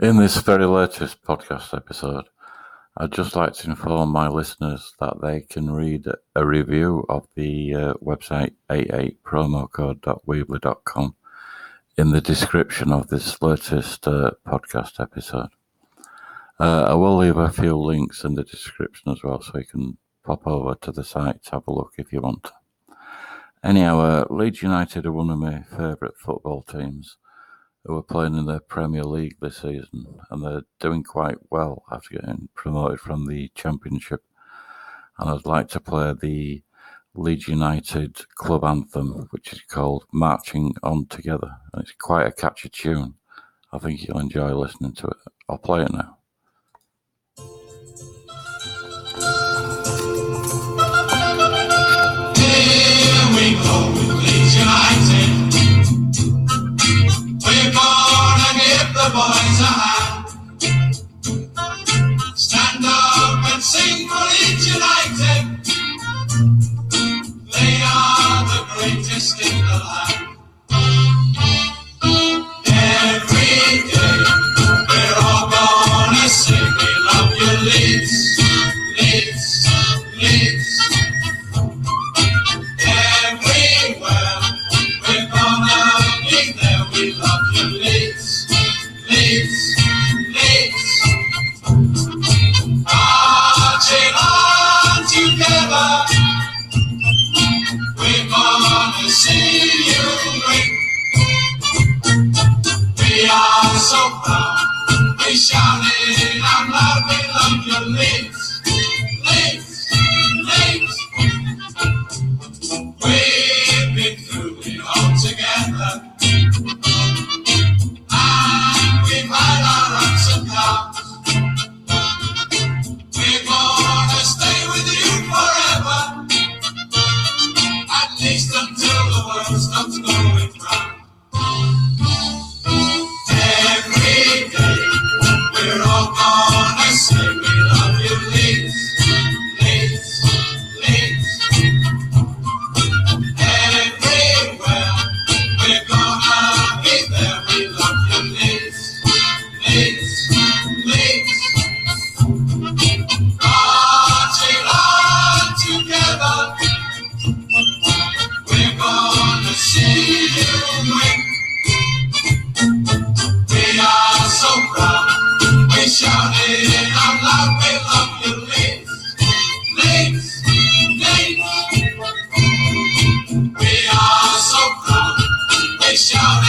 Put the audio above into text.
In this very latest podcast episode, I'd just like to inform my listeners that they can read a review of the uh, website 888promocode.weebly.com in the description of this latest uh, podcast episode. Uh, I will leave a few links in the description as well, so you can pop over to the site to have a look if you want. Anyhow, uh, Leeds United are one of my favourite football teams who are playing in the Premier League this season, and they're doing quite well after getting promoted from the Championship. And I'd like to play the Leeds United club anthem, which is called Marching On Together. And it's quite a catchy tune. I think you'll enjoy listening to it. I'll play it now. Boys a hand. Stand up and sing for Leeds United. They are the greatest in the land. Every day we're all gonna sing. We love you, Leeds, Leeds, Leeds. Everywhere we're gonna be there. We love you, Leeds, so proud, we shout it out loud. We love you, Leeds, Tell the world stop going. Nice job.